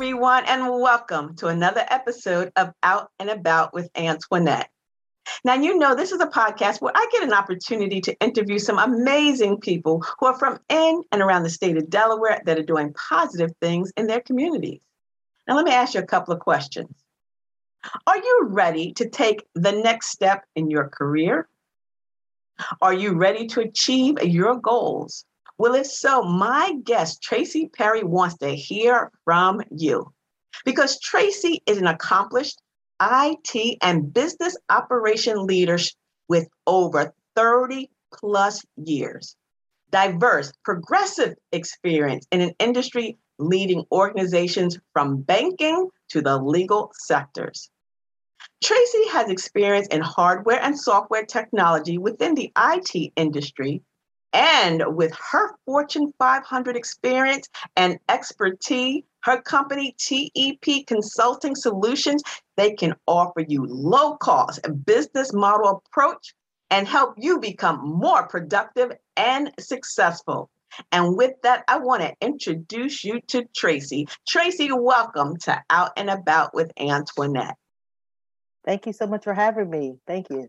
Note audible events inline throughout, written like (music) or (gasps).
Everyone, and welcome to another episode of Out and About with Antoinette. Now, you know, this is a podcast where I get an opportunity to interview some amazing people who are from in and around the state of Delaware that are doing positive things in their communities. Now, let me ask you a couple of questions. Are you ready to take the next step in your career? Are you ready to achieve your goals? Well, if so, my guest, Tracy Perry, wants to hear from you because Tracy is an accomplished IT and business operation leader with over 30 plus years, diverse, progressive experience in an industry leading organizations from banking to the legal sectors. Tracy has experience in hardware and software technology within the IT industry. And with her Fortune 500 experience and expertise, her company, TEP Consulting Solutions, they can offer you low cost business model approach and help you become more productive and successful. And with that, I want to introduce you to Tracy. Tracy, welcome to Out and About with Antoinette. Thank you so much for having me. Thank you.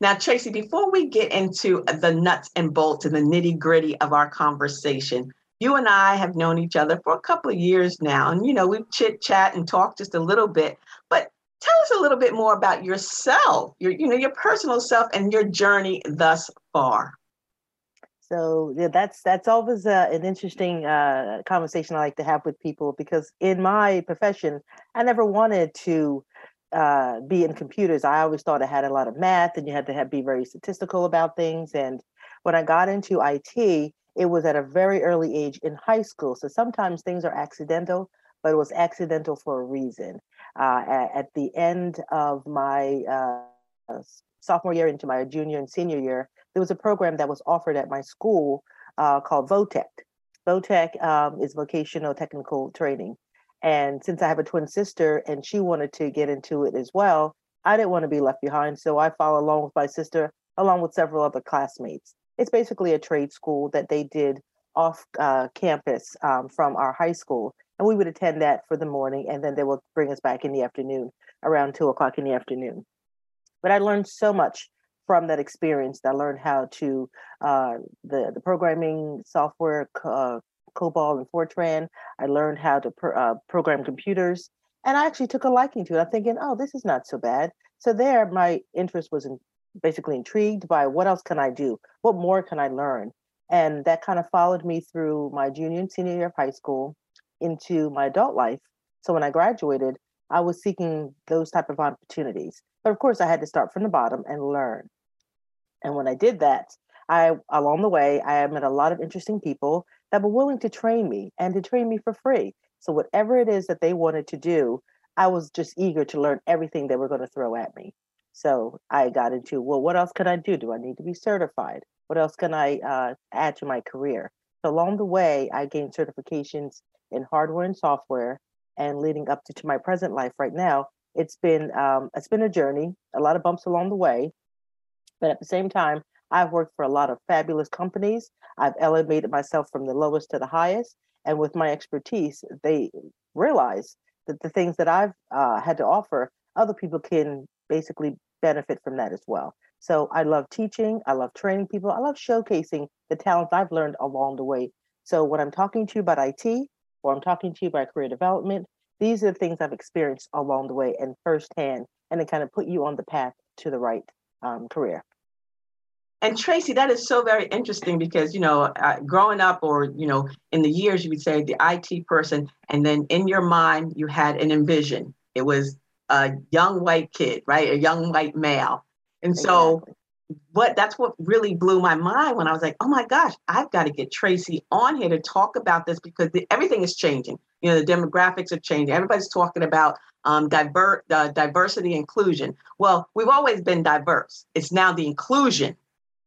Now, Tracy, before we get into the nuts and bolts and the nitty gritty of our conversation, you and I have known each other for a couple of years now. And, you know, we've chit chat and talked just a little bit. But tell us a little bit more about yourself, your, you know, your personal self and your journey thus far. So yeah, that's that's always uh, an interesting uh, conversation I like to have with people because in my profession, I never wanted to uh, be in computers, I always thought it had a lot of math and you had to have, be very statistical about things. And when I got into IT, it was at a very early age in high school. So sometimes things are accidental, but it was accidental for a reason. Uh, at, at, the end of my uh, sophomore year into my junior and senior year, there was a program that was offered at my school uh, called VOTEC. VOTEC um, is vocational technical training. And since I have a twin sister and she wanted to get into it as well, I didn't want to be left behind. So I followed along with my sister, along with several other classmates. It's basically a trade school that they did off uh, campus um, from our high school. And we would attend that for the morning, and then they would bring us back in the afternoon, around two o'clock in the afternoon. But I learned so much from that experience. That I learned how to uh, the the programming software, uh, COBOL and Fortran. I learned how to uh, program computers, and I actually took a liking to it. I'm thinking, oh, this is not so bad. So there, my interest was in, basically intrigued by what else can I do? What more can I learn? And that kind of followed me through my junior and senior year of high school into my adult life. So when I graduated, I was seeking those type of opportunities. But of course, I had to start from the bottom and learn. And when I did that, I along the way, I met a lot of interesting people that were willing to train me and to train me for free. So whatever it is that they wanted to do, I was just eager to learn everything they were going to throw at me. So I got into, well, what else can I do? Do I need to be certified? What else can I uh, add to my career? So along the way, I gained certifications in hardware and software, and leading up to, to my present life right now, it's been um, it's been a journey, a lot of bumps along the way, but at the same time, I've worked for a lot of fabulous companies. I've elevated myself from the lowest to the highest. And with my expertise, they realize that the things that I've uh, had to offer, other people can basically benefit from that as well. So I love teaching, I love training people, I love showcasing the talents I've learned along the way. So when I'm talking to you about IT or I'm talking to you about career development, these are the things I've experienced along the way and firsthand, and it kind of put you on the path to the right um, career. And Tracy, that is so very interesting because, you know, uh, growing up or, you know, in the years, you would say the IT person, and then in your mind, you had an envision. It was a young white kid, right? A young white male. And so, exactly. what that's what really blew my mind when I was like, oh my gosh, I've got to get Tracy on here to talk about this because the, everything is changing. You know, the demographics are changing. Everybody's talking about um, diver, uh, diversity inclusion. Well, we've always been diverse. It's now the inclusion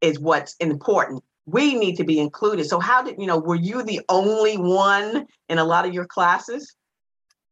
is what's important. We need to be included. So how did you know? Were you the only one in a lot of your classes?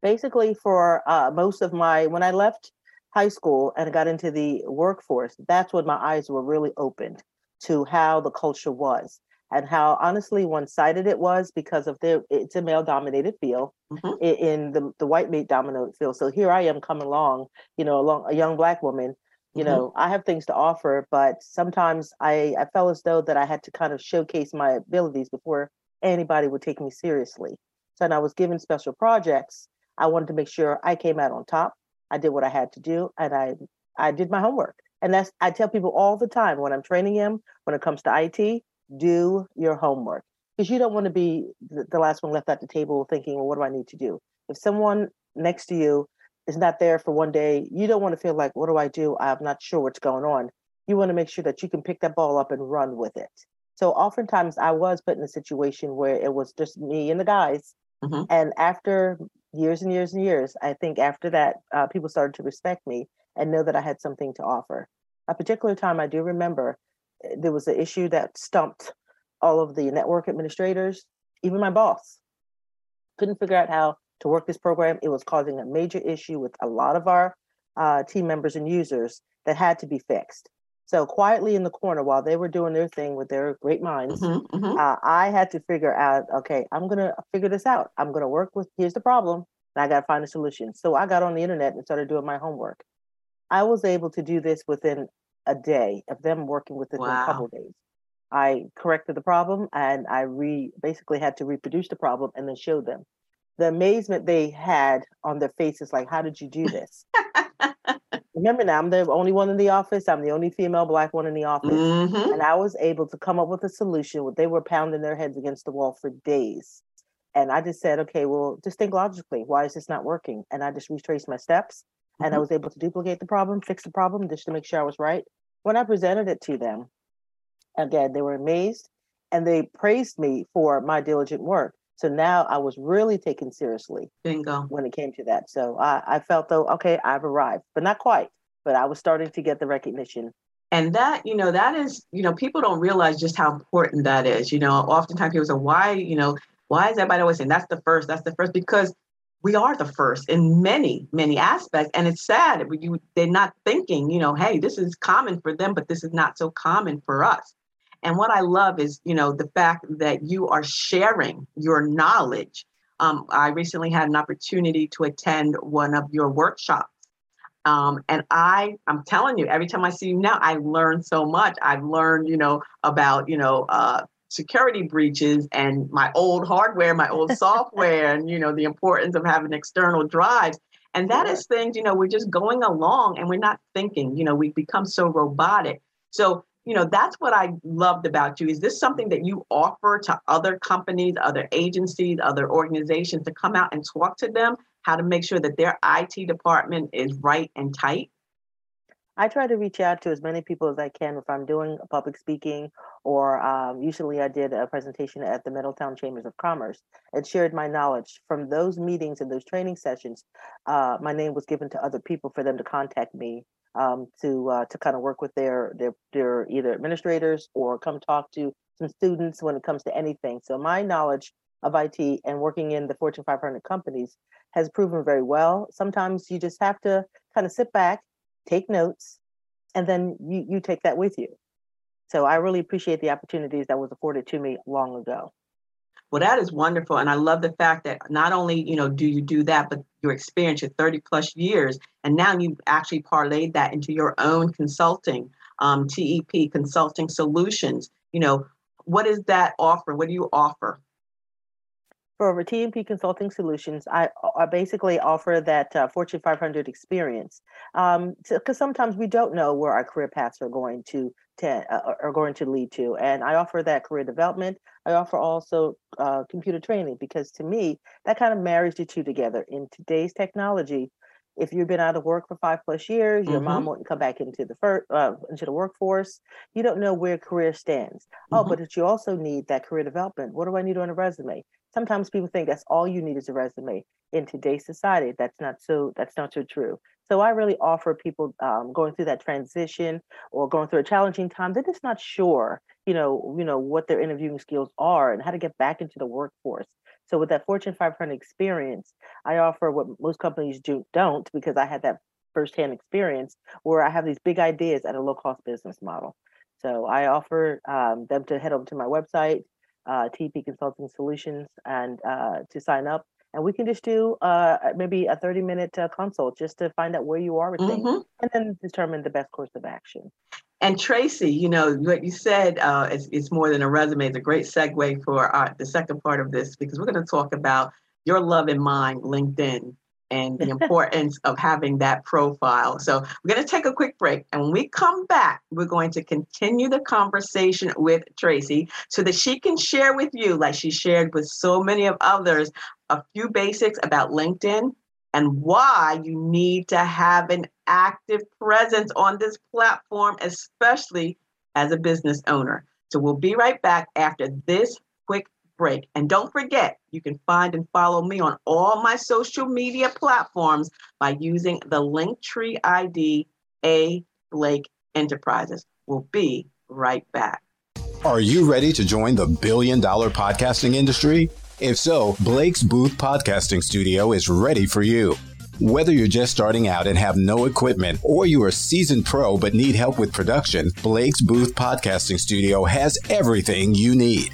Basically, for uh, most of my when I left high school and got into the workforce, that's when my eyes were really opened to how the culture was. and how honestly one-sided it was because of their it's a male-dominated field mm-hmm. in the, the white mate dominated field. So here I am coming along, you know, along a young black woman. You mm-hmm. know, I have things to offer, but sometimes I, I felt as though that I had to kind of showcase my abilities before anybody would take me seriously. So when I was given special projects, I wanted to make sure I came out on top. I did what I had to do and I I did my homework. And that's I tell people all the time when I'm training them, when it comes to IT, do your homework because you don't want to be the last one left at the table thinking, well, what do I need to do? If someone next to you is not there for one day, you don't want to feel like, what do I do? I'm not sure what's going on. You want to make sure that you can pick that ball up and run with it. So oftentimes I was put in a situation where it was just me and the guys. Mm-hmm. And after years and years and years, I think after that, uh, people started to respect me and know that I had something to offer. A particular time I do remember there was an issue that stumped all of the network administrators, even my boss. Couldn't figure out how to work this program. It was causing a major issue with a lot of our uh, team members and users that had to be fixed. So quietly in the corner while they were doing their thing with their great minds, mm-hmm, mm-hmm. Uh, I had to figure out, okay, I'm gonna figure this out. I'm gonna work with. Here's the problem, and I gotta find a solution. So I got on the internet and started doing my homework. I was able to do this within a day of them working with it wow. a couple days. I corrected the problem and I re basically had to reproduce the problem and then show them. The amazement they had on their faces, like, how did you do this? (laughs) Remember now, I'm the only one in the office. I'm the only female black one in the office. Mm-hmm. And I was able to come up with a solution. They were pounding their heads against the wall for days. And I just said, okay, well, just think logically. Why is this not working? And I just retraced my steps mm-hmm. and I mm-hmm. was able to duplicate the problem, fix the problem just to make sure I was right. When I presented it to them, again, they were amazed and they praised me for my diligent work. So now I was really taken seriously. Bingo. When it came to that. So I, I felt though, okay, I've arrived, but not quite. But I was starting to get the recognition and that you know that is you know people don't realize just how important that is you know oftentimes people say why you know why is everybody always saying that's the first that's the first because we are the first in many many aspects and it's sad you they're not thinking you know hey this is common for them but this is not so common for us and what i love is you know the fact that you are sharing your knowledge um, i recently had an opportunity to attend one of your workshops um, and I, I'm telling you, every time I see you now, I learn so much. I've learned, you know, about, you know, uh, security breaches and my old hardware, my old (laughs) software, and you know the importance of having external drives. And that is things, you know, we're just going along and we're not thinking, you know, we become so robotic. So, you know, that's what I loved about you. Is this something that you offer to other companies, other agencies, other organizations to come out and talk to them how to make sure that their IT department is right and tight? I try to reach out to as many people as I can if I'm doing public speaking, or um, usually I did a presentation at the Middletown Chambers of Commerce and shared my knowledge from those meetings and those training sessions. Uh, my name was given to other people for them to contact me um, to uh, to kind of work with their their their either administrators or come talk to some students when it comes to anything. So my knowledge of IT and working in the Fortune 500 companies has proven very well. Sometimes you just have to kind of sit back take notes, and then you, you take that with you. So I really appreciate the opportunities that was afforded to me long ago. Well, that is wonderful. And I love the fact that not only, you know, do you do that, but your experience, your 30 plus years, and now you've actually parlayed that into your own consulting, um, TEP consulting solutions. You know, what is that offer? What do you offer? For TEP Consulting Solutions, I, I basically offer that uh, Fortune 500 experience because um, sometimes we don't know where our career paths are going to, to uh, are going to lead to, and I offer that career development. I offer also uh, computer training because to me that kind of marries the two together. In today's technology, if you've been out of work for five plus years, your mm-hmm. mom won't come back into the first, uh, into the workforce. You don't know where career stands. Oh, mm-hmm. Oh, but you also need that career development. What do I need on a resume? Sometimes people think that's all you need is a resume in today's society. That's not so that's not so true. So i really offer people um, going through that transition or going through a challenging time they're just not sure you know you know what their interviewing skills are and how to get back into the workforce. So with that fortune 500 experience i offer what most companies do don't because i had that firsthand experience where i have these big ideas at a low cost business model. So I offer um, them to head over to my website, uh, TP Consulting Solutions, and uh, to sign up. And we can just do uh, maybe a 30 minute uh, consult just to find out where you are with things Mhm. and then determine the best course of action. And Tracy, you know, what you said uh, is, is more than a resume. It's a great segue for our, the second part of this because we're going to talk about your love and mine, LinkedIn, and the (laughs) importance of having that profile. So we're going to take a quick break. And when we come back, we're going to continue the conversation with Tracy so that she can share with you, like she shared with so many of others, a few basics about LinkedIn and why you need to have an active presence on this platform, especially as a business owner. So we'll be right back after this break. And don't forget, you can find and follow me on all my social media platforms by using the Linktree ID A Blake Enterprises. We'll be right back. Are you ready to join the billion dollar podcasting industry? If so, Blake's Booth Podcasting Studio is ready for you. Whether you're just starting out and have no equipment, or you're a seasoned pro but need help with production, Blake's Booth Podcasting Studio has everything you need.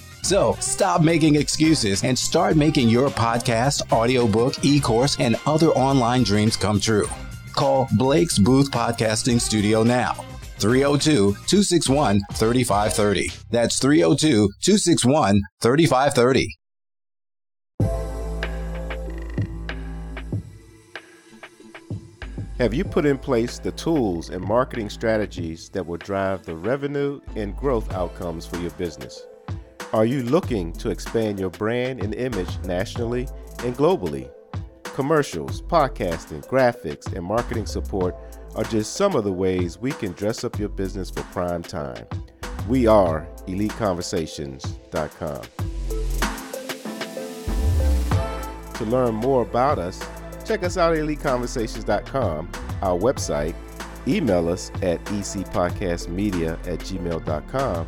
So stop making excuses and start making your podcast, audiobook, e course, and other online dreams come true. Call Blake's Booth Podcasting Studio now. 302 261 3530. That's 302 261 3530. Have you put in place the tools and marketing strategies that will drive the revenue and growth outcomes for your business? Are you looking to expand your brand and image nationally and globally? Commercials, podcasting, graphics, and marketing support are just some of the ways we can dress up your business for prime time. We are EliteConversations.com. To learn more about us, check us out at EliteConversations.com, our website, email us at ecpodcastmedia at gmail.com,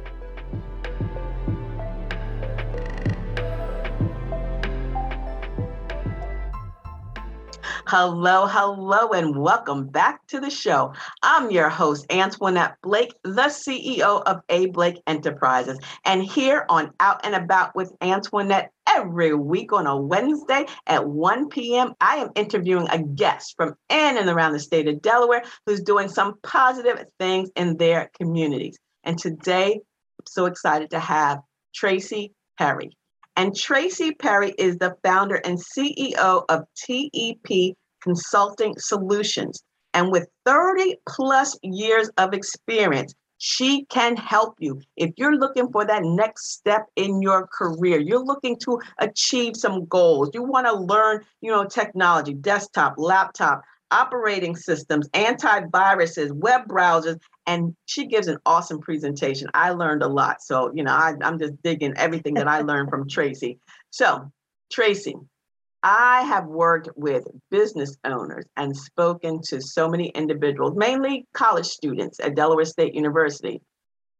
Hello, hello, and welcome back to the show. I'm your host, Antoinette Blake, the CEO of A Blake Enterprises. And here on Out and About with Antoinette, every week on a Wednesday at 1 p.m., I am interviewing a guest from in and around the state of Delaware who's doing some positive things in their communities. And today, I'm so excited to have Tracy Perry. And Tracy Perry is the founder and CEO of TEP Consulting Solutions. And with 30 plus years of experience, she can help you. If you're looking for that next step in your career, you're looking to achieve some goals, you want to learn, you know, technology, desktop, laptop, operating systems, antiviruses, web browsers, and she gives an awesome presentation. I learned a lot. So, you know, I, I'm just digging everything that I learned from Tracy. So, Tracy, I have worked with business owners and spoken to so many individuals, mainly college students at Delaware State University.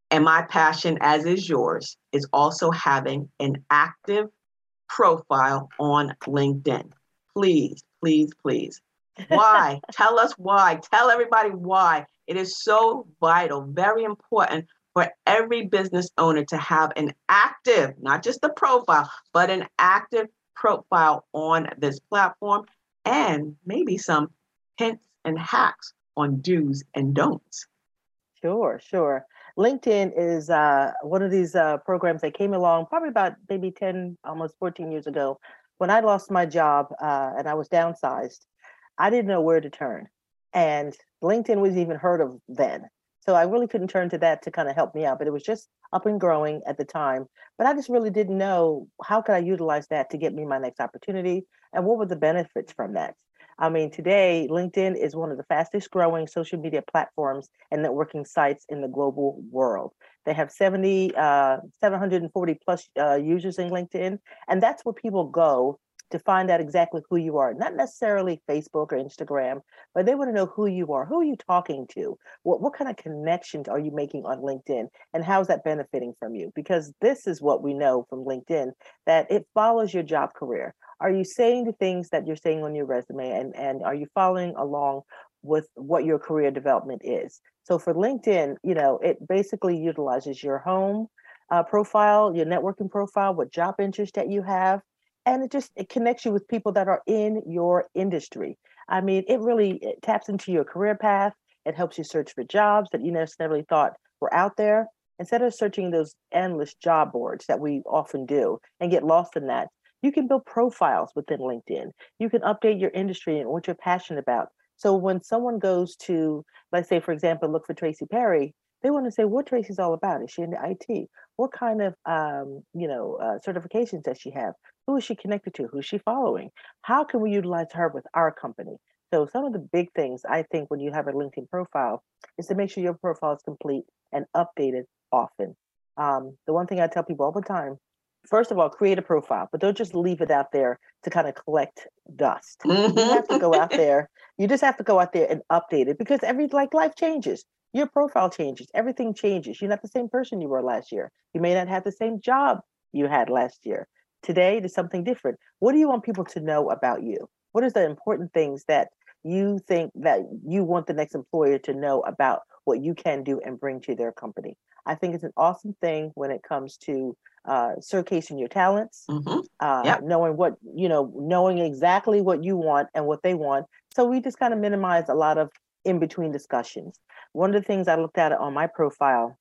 And my passion, as is yours, is also having an active profile on LinkedIn. Please, please, please. Why? (laughs) Tell us why. Tell everybody why. It is so vital, very important for every business owner to have an active, not just a profile, but an active profile on this platform and maybe some hints and hacks on do's and don'ts. Sure, sure. LinkedIn is uh, one of these uh, programs that came along probably about maybe 10, almost 14 years ago. When I lost my job uh, and I was downsized, I didn't know where to turn. And LinkedIn was even heard of then. So I really couldn't turn to that to kind of help me out, but it was just up and growing at the time. But I just really didn't know how could I utilize that to get me my next opportunity and what were the benefits from that. I mean, today, LinkedIn is one of the fastest growing social media platforms and networking sites in the global world. They have 70, uh, 740 plus uh, users in LinkedIn, and that's where people go to find out exactly who you are. Not necessarily Facebook or Instagram, but they want to know who you are. Who are you talking to? What what kind of connections are you making on LinkedIn, and how is that benefiting from you? Because this is what we know from LinkedIn that it follows your job career are you saying the things that you're saying on your resume and and are you following along with what your career development is so for linkedin you know it basically utilizes your home uh, profile your networking profile what job interest that you have and it just it connects you with people that are in your industry i mean it really it taps into your career path it helps you search for jobs that you necessarily thought were out there instead of searching those endless job boards that we often do and get lost in that you can build profiles within LinkedIn. You can update your industry and what you're passionate about. So when someone goes to, let's say, for example, look for Tracy Perry, they want to say what Tracy's all about. Is she in the IT? What kind of, um, you know, uh, certifications does she have? Who is she connected to? Who's she following? How can we utilize her with our company? So some of the big things I think when you have a LinkedIn profile is to make sure your profile is complete and updated often. Um, the one thing I tell people all the time first of all, create a profile, but don't just leave it out there to kind of collect dust. Mm-hmm. You have to go out (laughs) there. You just have to go out there and update it because every like life changes. Your profile changes. Everything changes. You're not the same person you were last year. You may not have the same job you had last year. Today, there's something different. What do you want people to know about you? What is the important things that you think that you want the next employer to know about what you can do and bring to their company? I think it's an awesome thing when it comes to uh, showcasing your talents, mm-hmm. uh, yep. knowing what you know, knowing exactly what you want and what they want. So we just kind of minimize a lot of in between discussions. One of the things I looked at on my profile,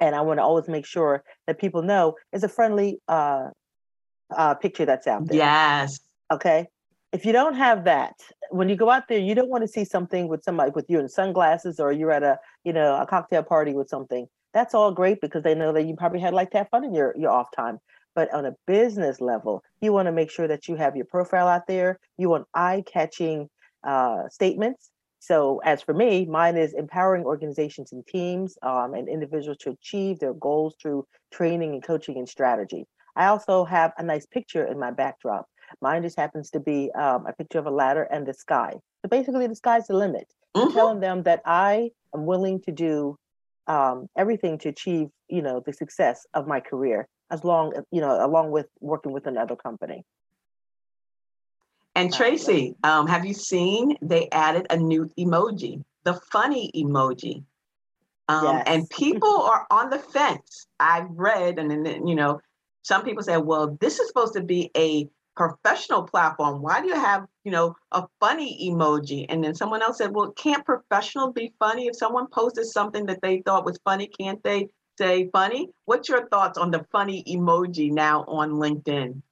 and I want to always make sure that people know is a friendly uh, uh, picture that's out there. Yes. Okay. If you don't have that, when you go out there, you don't want to see something with somebody with you in sunglasses or you're at a you know a cocktail party with something that's all great because they know that you probably had like to have fun in your, your off time. But on a business level, you want to make sure that you have your profile out there. You want eye catching uh, statements. So, as for me, mine is empowering organizations and teams um, and individuals to achieve their goals through training and coaching and strategy. I also have a nice picture in my backdrop. Mine just happens to be um, a picture of a ladder and the sky. So basically, the sky's the limit. Mm-hmm. Telling them that I am willing to do um, everything to achieve, you know, the success of my career, as long, you know, along with working with another company. And Tracy, um, have you seen they added a new emoji, the funny emoji? Um, yes. And people are on the fence. I've read, and then, you know, some people say, well, this is supposed to be a professional platform. Why do you have, you know, a funny emoji? And then someone else said, well, can't professional be funny? If someone posted something that they thought was funny, can't they say funny? What's your thoughts on the funny emoji now on LinkedIn?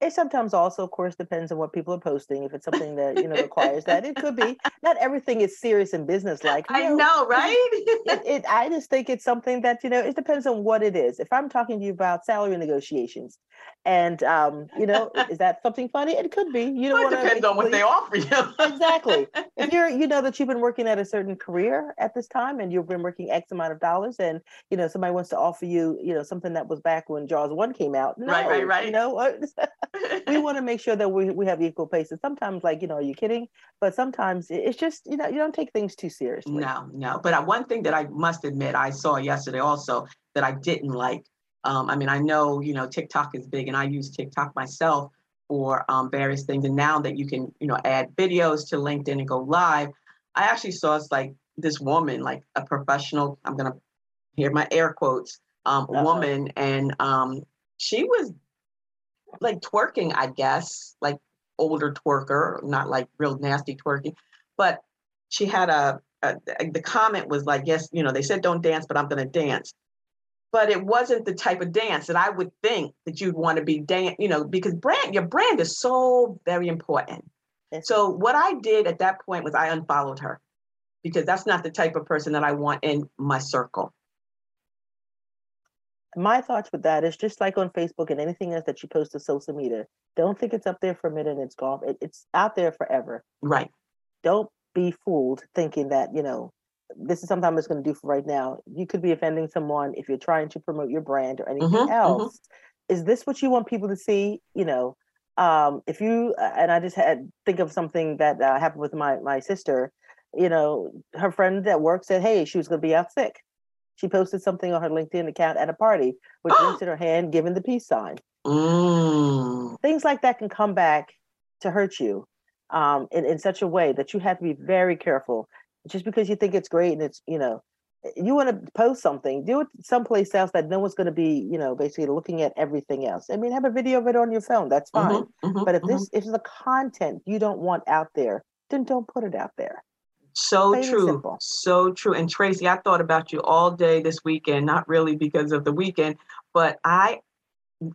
It sometimes also, of course, depends on what people are posting. If it's something that you know requires that, it could be. (laughs) Not everything is serious and business like. I know, know right? it, (laughs) it, I just think it's something that you know. It depends on what it is. If I'm talking to you about salary negotiations, and um, you know, is that something funny? It could be. You well, want. Depends on what they offer you. exactly. (laughs) If you're, you know, that you've been working at a certain career at this time, and you've been working X amount of dollars, and you know, somebody wants to offer you, you know, something that was back when Jaws one came out. No, right, right, right. You know, we (laughs) want to make sure that we we have equal paces. Sometimes, like, you know, are you kidding? But sometimes it's just, you know, you don't take things too seriously. No, no. But one thing that I must admit, I saw yesterday also that I didn't like um, I mean, I know, you know, TikTok is big and I use TikTok myself for um, various things. And now that you can, you know, add videos to LinkedIn and go live, I actually saw it's like this woman, like a professional, I'm going to hear my air quotes, um, woman. And um, she was like twerking, I guess, like older twerker, not like real nasty twerking. But she had a, a the comment was like, yes, you know, they said don't dance, but I'm going to dance but it wasn't the type of dance that I would think that you'd want to be dance, you know, because brand your brand is so very important. Yes. So what I did at that point was I unfollowed her. because that's not the type of person that I want in my circle. My thoughts with that is just like on Facebook and anything else that you post to social media. Don't think it's up there for a minute and it's gone. It, it's out there forever. Right. Don't be fooled thinking that you know this is something I'm just going to do for right now. You could be offending someone if you're trying to promote your brand or anything Mhm, mhm. else. Is this what you want people to see? You know, um, if you uh, and I just had think of something that uh, happened with my my sister. You know, her friend at work said, "Hey, she was going to be out sick." She posted something on her LinkedIn account at a party with drinks (gasps) in her hand, giving the peace sign. Mm. Things like that can come back to hurt you um, in, in such a way that you have to be very careful. Just because you think it's great and it's, you know, you want to post something, do it someplace else that no one's going to be, you know, basically looking at everything else. I mean, have a video of it on your phone. That's fine. Mhm, mhm, But if mhm. this, if the content you don't want out there, then don't put it out there. So Plain true. So true. And Tracy, I thought about you all day this weekend, not really because of the weekend, but I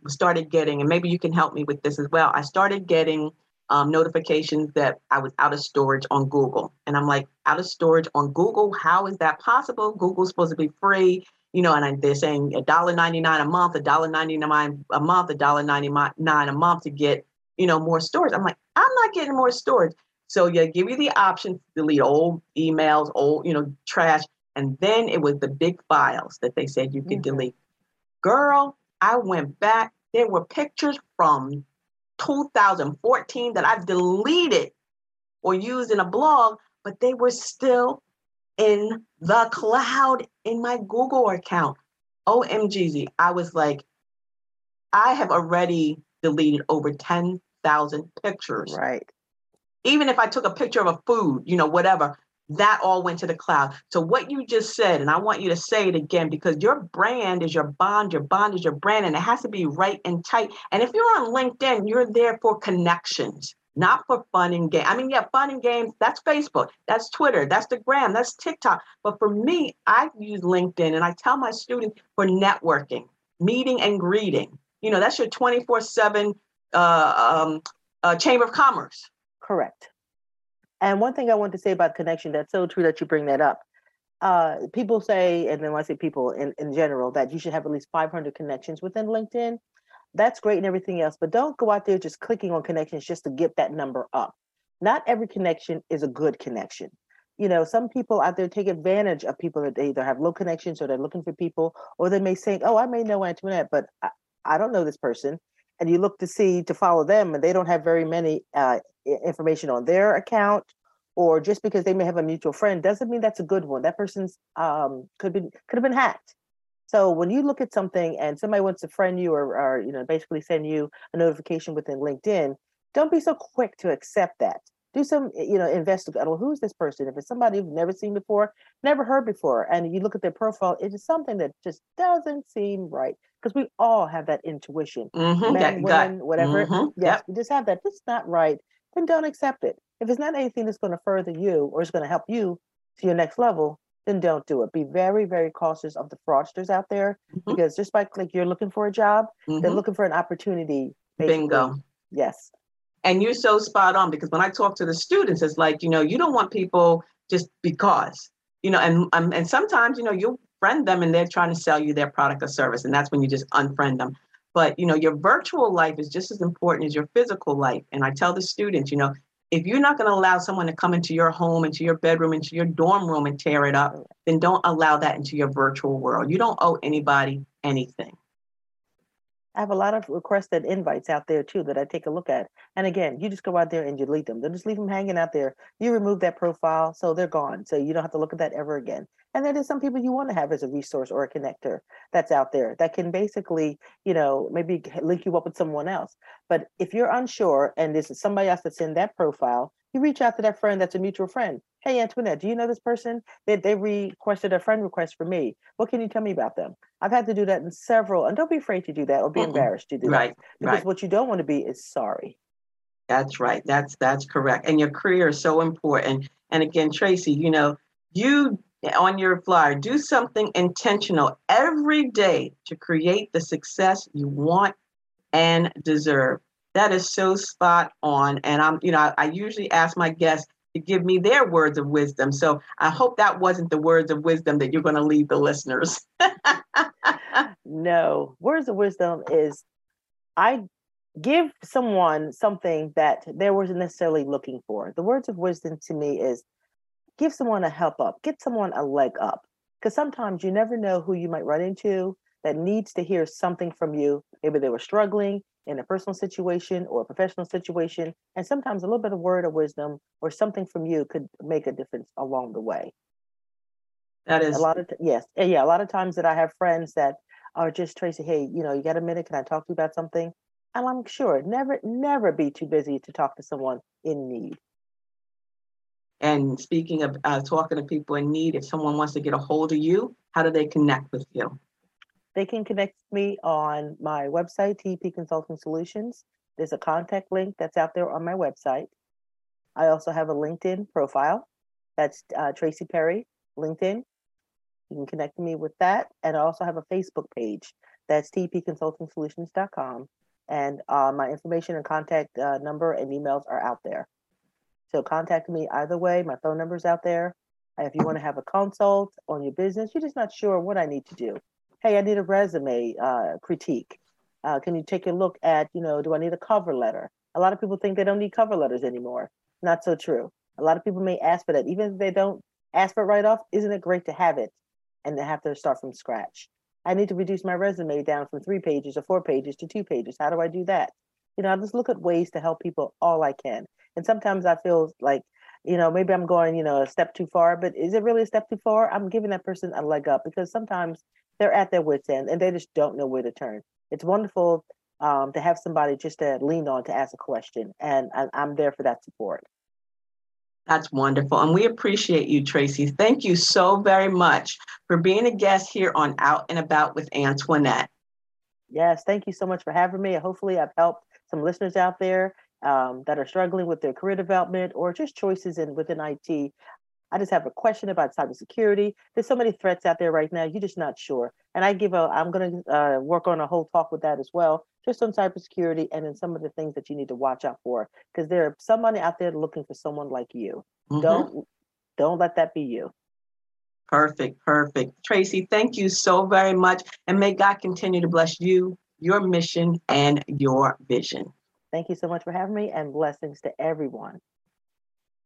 started getting, and maybe you can help me with this as well. I started getting um, notifications that I was out of storage on Google. And I'm like, out of storage on Google? How is that possible? Google's supposed to be free. You know, and I, they're saying $1.99 a month, $1.99 a month, $1.99 a month to get, you know, more storage. I'm like, I'm not getting more storage. So yeah, give you the option to delete old emails, old, you know, trash. And then it was the big files that they said you could Mhm. delete. Girl, I went back. There were pictures from 2014 that I've deleted or used in a blog, but they were still in the cloud in my Google account. OMGZ. I was like, I have already deleted over 10,000 pictures Right. Even if I took a picture of a food, you know, whatever, that all went to the cloud. So what you just said, and I want you to say it again because your brand is your bond, your bond is your brand, and it has to be right and tight. And if you're on LinkedIn, you're there for connections, not for fun and game. I mean, yeah, fun and games, that's Facebook, that's Twitter, that's the gram, that's TikTok. But for me, I use LinkedIn and I tell my students for networking, meeting and greeting. You know, that's your 24-7 uh, um, uh, Chamber of Commerce. Correct. And one thing I want to say about connection, that's so true that you bring that up. Uh, people say, and then when I say people in, in general, that you should have at least 500 connections within LinkedIn. That's great and everything else, but don't go out there just clicking on connections just to get that number up. Not every connection is a good connection. You know, some people out there take advantage of people that they either have low connections or they're looking for people, or they may think, oh, I may know Antoinette, but I, I don't know this person. And you look to see to follow them, and they don't have very many uh, information on their account or just because they may have a mutual friend doesn't mean that's a good one that person's um could be could have been hacked so when you look at something and somebody wants to friend you or, or you know basically send you a notification within linkedin don't be so quick to accept that do some you know investigate well, who's this person if it's somebody you've never seen before never heard before and you look at their profile it is something that just doesn't seem right because we all have that intuition Mhm, men, that gut. women, whatever. Mhm, Yes, Yep. you just have that. It's not right. Then don't accept it. If it's not anything that's going to further you or is going to help you to your next level, then don't do it. Be very, very cautious of the fraudsters out there Mhm. because just like like you're looking for a job, they're Mhm. looking for an opportunity. Bingo. Yes. And you're so spot on because when I talk to the students, it's like, you know, you don't want people just because, you know, and um, and sometimes, you know, you'll friend them and they're trying to sell you their product or service. And that's when you just unfriend them. But, you know, your virtual life is just as important as your physical life. And I tell the students, you know, if you're not going to allow someone to come into your home, into your bedroom, into your dorm room and tear it up, then don't allow that into your virtual world. You don't owe anybody anything. I have a lot of requested invites out there too that I take a look at. And again, you just go out there and you delete them. Don't just leave them hanging out there. You remove that profile, so they're gone. So you don't have to look at that ever again. And then there's some people you want to have as a resource or a connector that's out there that can basically, you know, maybe link you up with someone else. But if you're unsure and there's somebody else that's in that profile, you reach out to that friend that's a mutual friend. Hey, Antoinette, do you know this person? They, they requested a friend request for me. What can you tell me about them? I've had to do that in several, and don't be afraid to do that or be Mm-mm. embarrassed to do Right. that. Because Right. what you don't want to be is sorry. That's right. That's that's correct. And your career is so important. And again, Tracy, you know, you on your flyer, do something intentional every day to create the success you want and deserve. That is so spot on. And I'm, you know, I, I usually ask my guests, to give me their words of wisdom. So I hope that wasn't the words of wisdom that you're going to leave the listeners. (laughs) no, words of wisdom is I give someone something that they wasn't necessarily looking for. The words of wisdom to me is give someone a help up, get someone a leg up. Because sometimes you never know who you might run into that needs to hear something from you. Maybe they were struggling in a personal situation or a professional situation. And sometimes a little bit of word of wisdom or something from you could make a difference along the way. That is a lot of, yes. Yeah. A lot of times that I have friends that are just Tracy, hey, you know, you got a minute? Can I talk to you about something? And I'm sure never, never be too busy to talk to someone in need. And speaking of uh, talking to people in need, if someone wants to get a hold of you, how do they connect with you? They can connect me on my website, TP Consulting Solutions. There's a contact link that's out there on my website. I also have a LinkedIn profile. That's uh, Tracy Perry, LinkedIn. You can connect me with that. And I also have a Facebook page. That's tpconsultingsolutions.com. And uh, my information and contact uh, number and emails are out there. So contact me either way. My phone number's out there. If you want to have a consult on your business, you're just not sure what I need to do. Hey, I need a resume uh, critique. Uh, can you take a look at, you know, do I need a cover letter? A lot of people think they don't need cover letters anymore. Not so true. A lot of people may ask for that. Even if they don't ask for it right off, isn't it great to have it and to have to start from scratch? I need to reduce my resume down from three pages or four pages to two pages. How do I do that? You know, I just look at ways to help people all I can. And sometimes I feel like, you know, maybe I'm going, you know, a step too far, but is it really a step too far? I'm giving that person a leg up because sometimes they're at their wits' end and they just don't know where to turn. It's wonderful um, to have somebody just to lean on to ask a question, and I, I'm there for that support. That's wonderful. And we appreciate you, Tracy. Thank you so very much for being a guest here on Out and About with Antoinette. Yes, thank you so much for having me. Hopefully, I've helped some listeners out there um, that are struggling with their career development or just choices in within IT. I just have a question about cybersecurity. There's so many threats out there right now. You're just not sure. And I give a, I'm going to uh, work on a whole talk with that as well, just on cybersecurity and then some of the things that you need to watch out for, because there are somebody out there looking for someone like you. Mm-hmm. Don't, don't let that be you. Perfect, perfect. Tracy, thank you so very much. And may God continue to bless you, your mission, and your vision. Thank you so much for having me and blessings to everyone.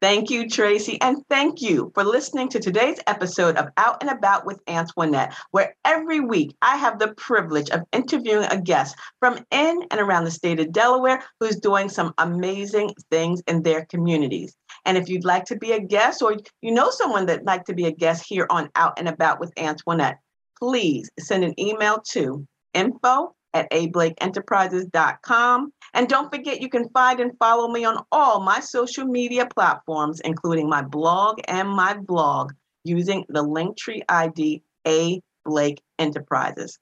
Thank you, Tracy. And thank you for listening to today's episode of Out and About with Antoinette, where every week I have the privilege of interviewing a guest from in and around the state of Delaware who's doing some amazing things in their communities. And if you'd like to be a guest or you know someone that'd like to be a guest here on Out and About with Antoinette, please send an email to info at ablakeenterprises.com. And don't forget, you can find and follow me on all my social media platforms, including my blog and my blog, using the Linktree ID A Blake Enterprises.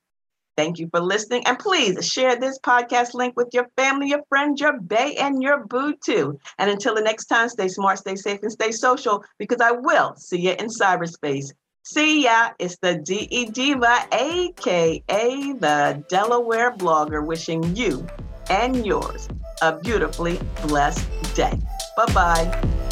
Thank you for listening. And please share this podcast link with your family, your friends, your bay, and your boo too. And until the next time, stay smart, stay safe, and stay social because I will see you in cyberspace. See ya. It's the DE Diva, aka the Delaware blogger, wishing you and yours a beautifully blessed day. Bye bye.